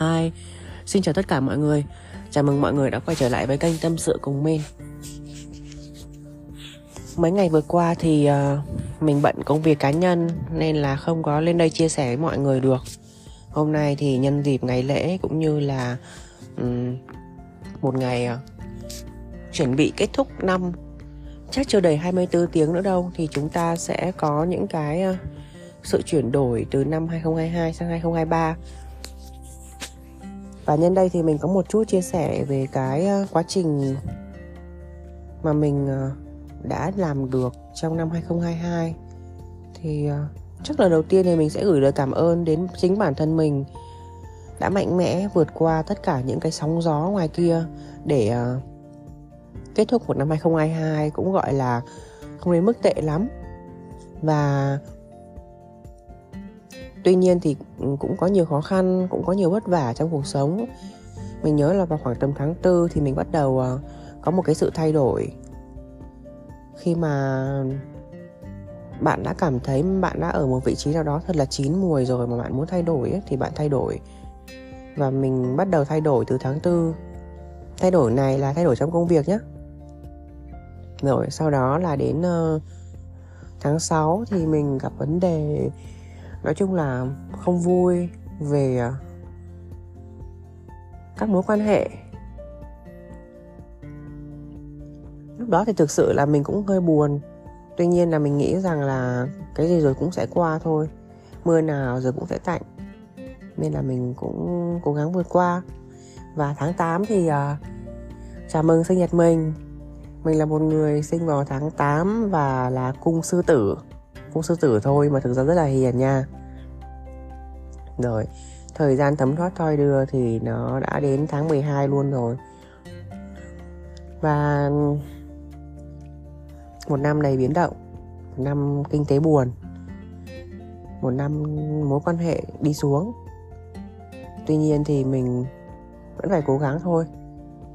Hi, xin chào tất cả mọi người. Chào mừng mọi người đã quay trở lại với kênh Tâm sự cùng Min. Mấy ngày vừa qua thì uh, mình bận công việc cá nhân Nên là không có lên đây chia sẻ với mọi người được. Hôm nay thì nhân dịp ngày lễ cũng như là um, Một ngày uh, chuẩn bị kết thúc năm. Chắc chưa đầy 24 tiếng nữa đâu Thì chúng ta sẽ có những cái uh, sự chuyển đổi từ năm 2022 sang 2023 và nhân đây thì mình có một chút chia sẻ về cái ờ, quá trình mà mình ờ, đã làm được trong năm 2022 thì ờ, chắc là đầu tiên thì mình sẽ gửi lời cảm ơn đến chính bản thân mình đã mạnh mẽ vượt qua tất cả những cái sóng gió ngoài kia để kết thúc một năm 2022 cũng gọi là không đến mức tệ lắm. Và tuy nhiên thì ừ, cũng có nhiều khó khăn cũng có nhiều vất vả trong cuộc sống. Mình nhớ là vào khoảng tầm tháng tư thì mình bắt đầu ờ, có một cái sự thay đổi. Khi mà bạn đã cảm thấy bạn đã ở một vị trí nào đó thật là chín mùi rồi mà bạn muốn thay đổi ấy, thì bạn thay đổi. Và mình bắt đầu thay đổi từ tháng tư. Thay đổi này là thay đổi trong công việc nhé rồi sau đó là đến uh, tháng 6 thì mình gặp vấn đề nói chung là không vui về à, các mối quan hệ. Lúc đó thì thực sự là mình cũng hơi buồn. Tuy nhiên là mình nghĩ rằng là cái gì rồi cũng sẽ qua thôi. Mưa nào rồi cũng sẽ tạnh. Nên là mình cũng cố gắng vượt qua. Và tháng 8 thì uh, chào mừng sinh nhật mình. Mình là một người sinh vào tháng 8 và là cung sư tử cũng sư tử thôi, mà thực ra rất là hiền nha. Rồi, thời gian thấm thoát thoi đưa thì nó đã đến tháng 12 luôn rồi. Và một năm đầy biến động, một năm kinh tế buồn, một năm mối quan hệ đi xuống. Tuy nhiên thì mình vẫn phải cố gắng thôi.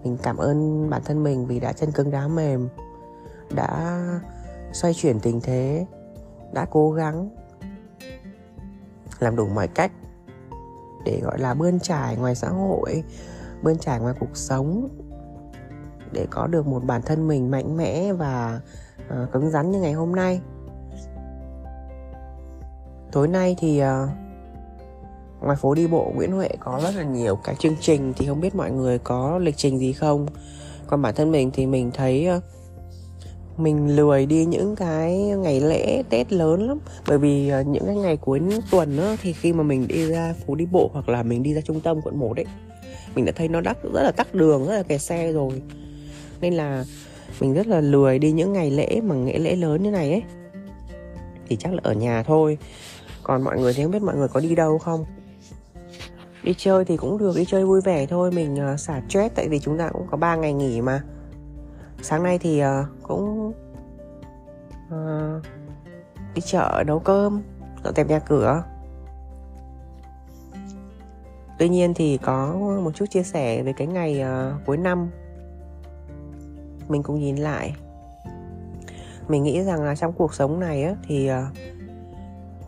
Mình cảm ơn bản thân mình vì đã chân cứng đá mềm, đã xoay chuyển tình thế đã cố gắng làm đủ mọi cách để gọi là bươn trải ngoài xã hội bươn trải ngoài cuộc sống để có được một bản thân mình mạnh mẽ và uh, cứng rắn như ngày hôm nay. Tối nay thì uh, ngoài phố đi bộ Nguyễn Huệ có rất là nhiều các chương trình thì không biết mọi người có lịch trình gì không? Còn bản thân mình thì mình thấy uh, mình lười đi những cái ngày lễ tết lớn lắm. Bởi vì ờ, những cái ngày cuối tuần á, thì khi mà mình đi ra phố đi bộ hoặc là mình đi ra trung tâm quận 1 đấy mình đã thấy nó đắt rất là tắc đường rất là kẹt xe rồi. Nên là mình rất là lười đi những ngày lễ mà ngày lễ lớn như này ấy. Thì chắc là ở nhà thôi. Còn mọi người thì không biết mọi người có đi đâu không? Đi chơi thì cũng được đi chơi vui vẻ thôi. Mình ờ, xả stress tại vì chúng ta cũng có 3 ngày nghỉ mà sáng nay thì uh, cũng uh, đi chợ nấu cơm dọn dẹp nhà cửa. Tuy nhiên thì có một chút chia sẻ về cái ngày uh, cuối năm. Mình cũng nhìn lại. Mình nghĩ rằng là trong cuộc sống này á thì uh,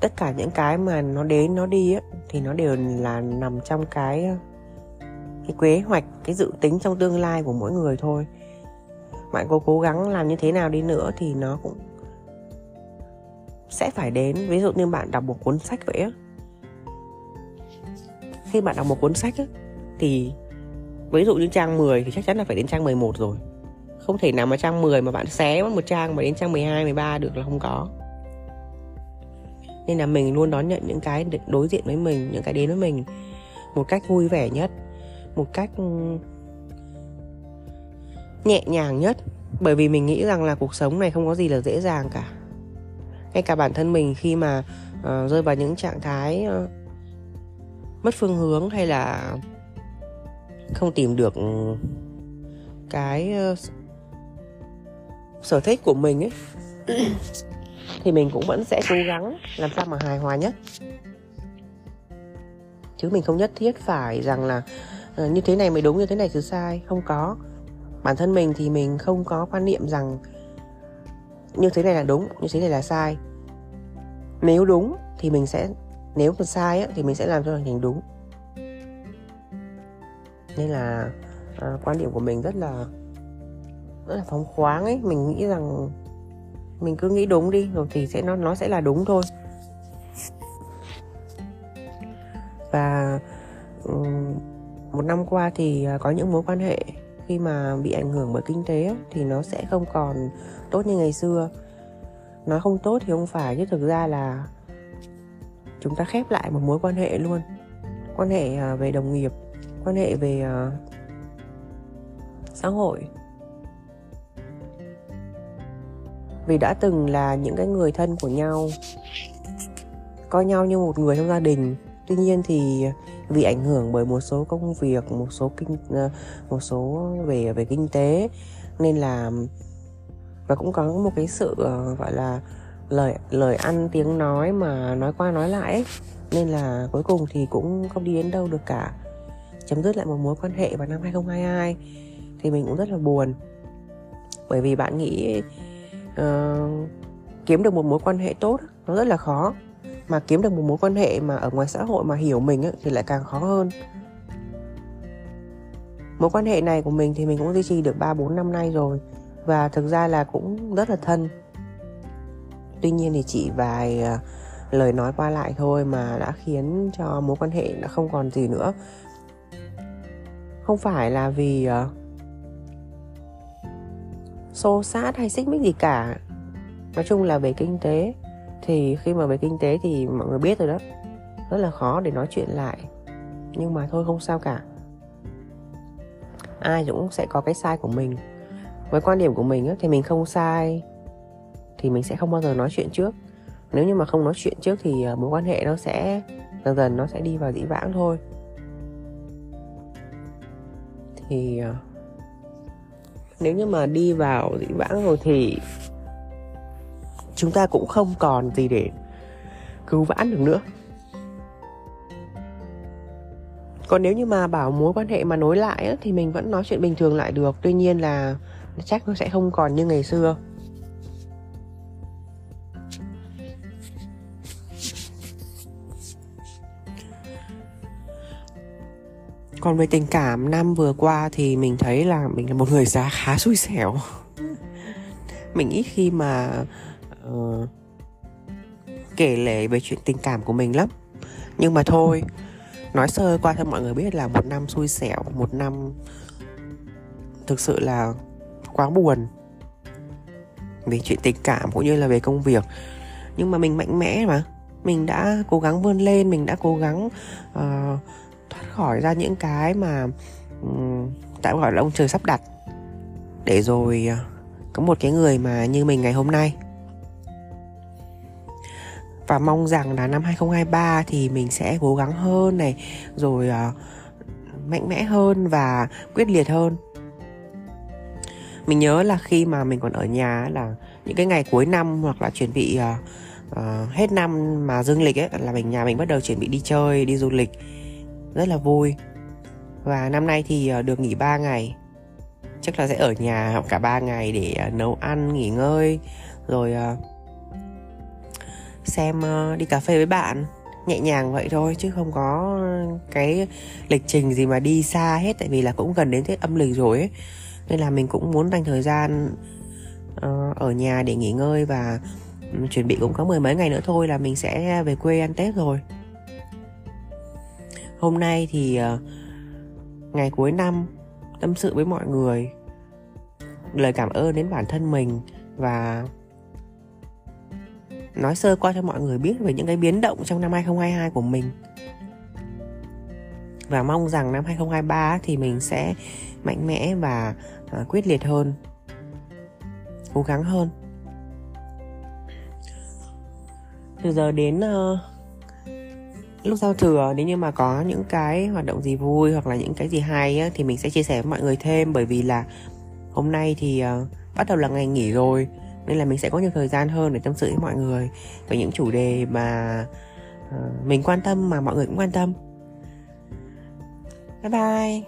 tất cả những cái mà nó đến nó đi á thì nó đều là nằm trong cái cái kế hoạch cái dự tính trong tương lai của mỗi người thôi bạn có cố gắng làm như thế nào đi nữa thì nó cũng sẽ phải đến. Ví dụ như bạn đọc một cuốn sách vậy á. Khi bạn đọc một cuốn sách á thì ví dụ như trang 10 thì chắc chắn là phải đến trang 11 rồi. Không thể nào mà trang 10 mà bạn xé mất một trang mà đến trang 12, 13 được là không có. Nên là mình luôn đón nhận những cái đối diện với mình những cái đến với mình một cách vui vẻ nhất một cách nhẹ nhàng nhất bởi vì mình nghĩ rằng là cuộc sống này không có gì là dễ dàng cả. Ngay cả bản thân mình khi mà uh, rơi vào những trạng thái uh, mất phương hướng hay là không tìm được cái uh, sở thích của mình ấy thì mình cũng vẫn sẽ cố gắng làm sao mà hài hòa nhất. Chứ mình không nhất thiết phải rằng là uh, như thế này mới đúng như thế này thì sai. Không có bản thân mình thì mình không có quan niệm rằng như thế này là đúng như thế này là sai. Nếu đúng thì mình sẽ nếu mà sai á, thì mình sẽ làm cho thành đúng. Nên là à, quan điểm của mình rất là rất là phóng khoáng ấy. Mình nghĩ rằng mình cứ nghĩ đúng đi rồi thì sẽ nó nó sẽ là đúng thôi. Và um, một năm qua thì ờ, có những mối quan hệ khi mà bị ảnh hưởng bởi kinh tế thì nó sẽ không còn tốt như ngày xưa. Nói không tốt thì không phải, chứ thực ra là chúng ta khép lại một mối quan hệ luôn. Quan hệ à, về đồng nghiệp, quan hệ về à, xã hội. Vì đã từng là những cái người thân của nhau, coi nhau như một người trong gia đình. Tuy nhiên thì vì ảnh hưởng bởi một số công việc một số kinh ờ, một số về về kinh tế. Nên là và cũng có một cái sự ờ, gọi là lời lời ăn tiếng nói mà nói qua nói lại ấy. nên là cuối cùng thì cũng không đi đến đâu được cả. Chấm dứt lại một mối quan hệ vào năm 2022 thì mình cũng rất là buồn. Bởi vì bạn nghĩ uh, kiếm được một mối quan hệ tốt nó rất là khó mà kiếm được một mối quan hệ mà ở ngoài xã hội mà hiểu mình ấy, thì lại càng khó hơn mối quan hệ này của mình thì mình cũng duy trì được 3 4 năm nay rồi và thực ra là cũng rất là thân. Tuy nhiên thì chỉ vài ờ, lời nói qua lại thôi mà đã khiến cho mối quan hệ đã không còn gì nữa. Không phải là vì uh, xô sát hay xích mích gì cả. Nói chung là về kinh tế thì khi mà về kinh tế thì mọi người biết rồi đó. Rất là khó để nói chuyện lại. Nhưng mà thôi, không sao cả. Ai cũng sẽ có cái sai của mình. Với quan điểm của mình thì mình không sai, thì mình sẽ không bao giờ nói chuyện trước. Nếu như mà không nói chuyện trước thì à, mối quan hệ nó sẽ dần dần nó sẽ đi vào dĩ vãng thôi. Thì à, nếu như mà đi vào dĩ vãng rồi thì chúng ta cũng không còn gì để cứu vãn được nữa. Còn nếu như mà bảo mối quan hệ mà nối lại thì mình vẫn nói chuyện bình thường lại được. Tuy nhiên là chắc nó sẽ không còn như ngày xưa. Còn về tình cảm, năm vừa qua thì mình thấy là mình là một người giá khá xui xẻo. Mình ít khi mà uh, kể lể về chuyện tình cảm của mình lắm. Nhưng mà thôi nói sơ qua cho mọi người biết là một năm xui xẻo một năm thực sự là quá buồn về chuyện tình cảm cũng như là về công việc. Nhưng mà mình mạnh mẽ mà mình đã cố gắng vươn lên mình đã cố gắng uh, thoát khỏi ra những cái mà um, tạm gọi là ông trời sắp đặt. Để rồi uh, có một cái người mà như mình ngày hôm nay và mong rằng là năm 2023 thì mình sẽ cố gắng hơn này rồi uh, mạnh mẽ hơn và quyết liệt hơn. Mình nhớ là khi mà mình còn ở nhà là những cái ngày cuối năm hoặc là chuẩn bị uh, uh, hết năm mà dương lịch ấy là mình nhà mình bắt đầu chuẩn bị đi chơi đi du lịch. Rất là vui. Và năm nay thì uh, được nghỉ 3 ngày. Chắc là sẽ ở nhà cả 3 ngày để uh, nấu ăn nghỉ ngơi rồi uh, xem ờ, đi cà phê với bạn. Nhẹ nhàng vậy thôi, chứ không có cái lịch trình gì mà đi xa hết, tại vì là cũng gần đến tết âm lịch rồi ấy. Nên là mình cũng muốn dành thời gian ờ, ở nhà để nghỉ ngơi và ừ, chuẩn bị cũng có mười mấy ngày nữa thôi là mình sẽ về quê ăn tết rồi. Hôm nay thì ờ, ngày cuối năm, tâm sự với mọi người. Lời cảm ơn đến bản thân mình và nói sơ qua cho mọi người biết về những cái biến động trong năm 2022 của mình. Và mong rằng năm 2023 thì mình sẽ mạnh mẽ và à, quyết liệt hơn cố gắng hơn. Từ giờ đến uh, lúc giao thừa nếu như mà có những cái hoạt động gì vui hoặc là những cái gì hay á, thì mình sẽ chia sẻ với mọi người thêm. Bởi vì là hôm nay thì uh, bắt đầu là ngày nghỉ rồi nên là mình sẽ có nhiều thời gian hơn để tâm sự với mọi người về những chủ đề mà uh, mình quan tâm mà mọi người cũng quan tâm. Bye bye.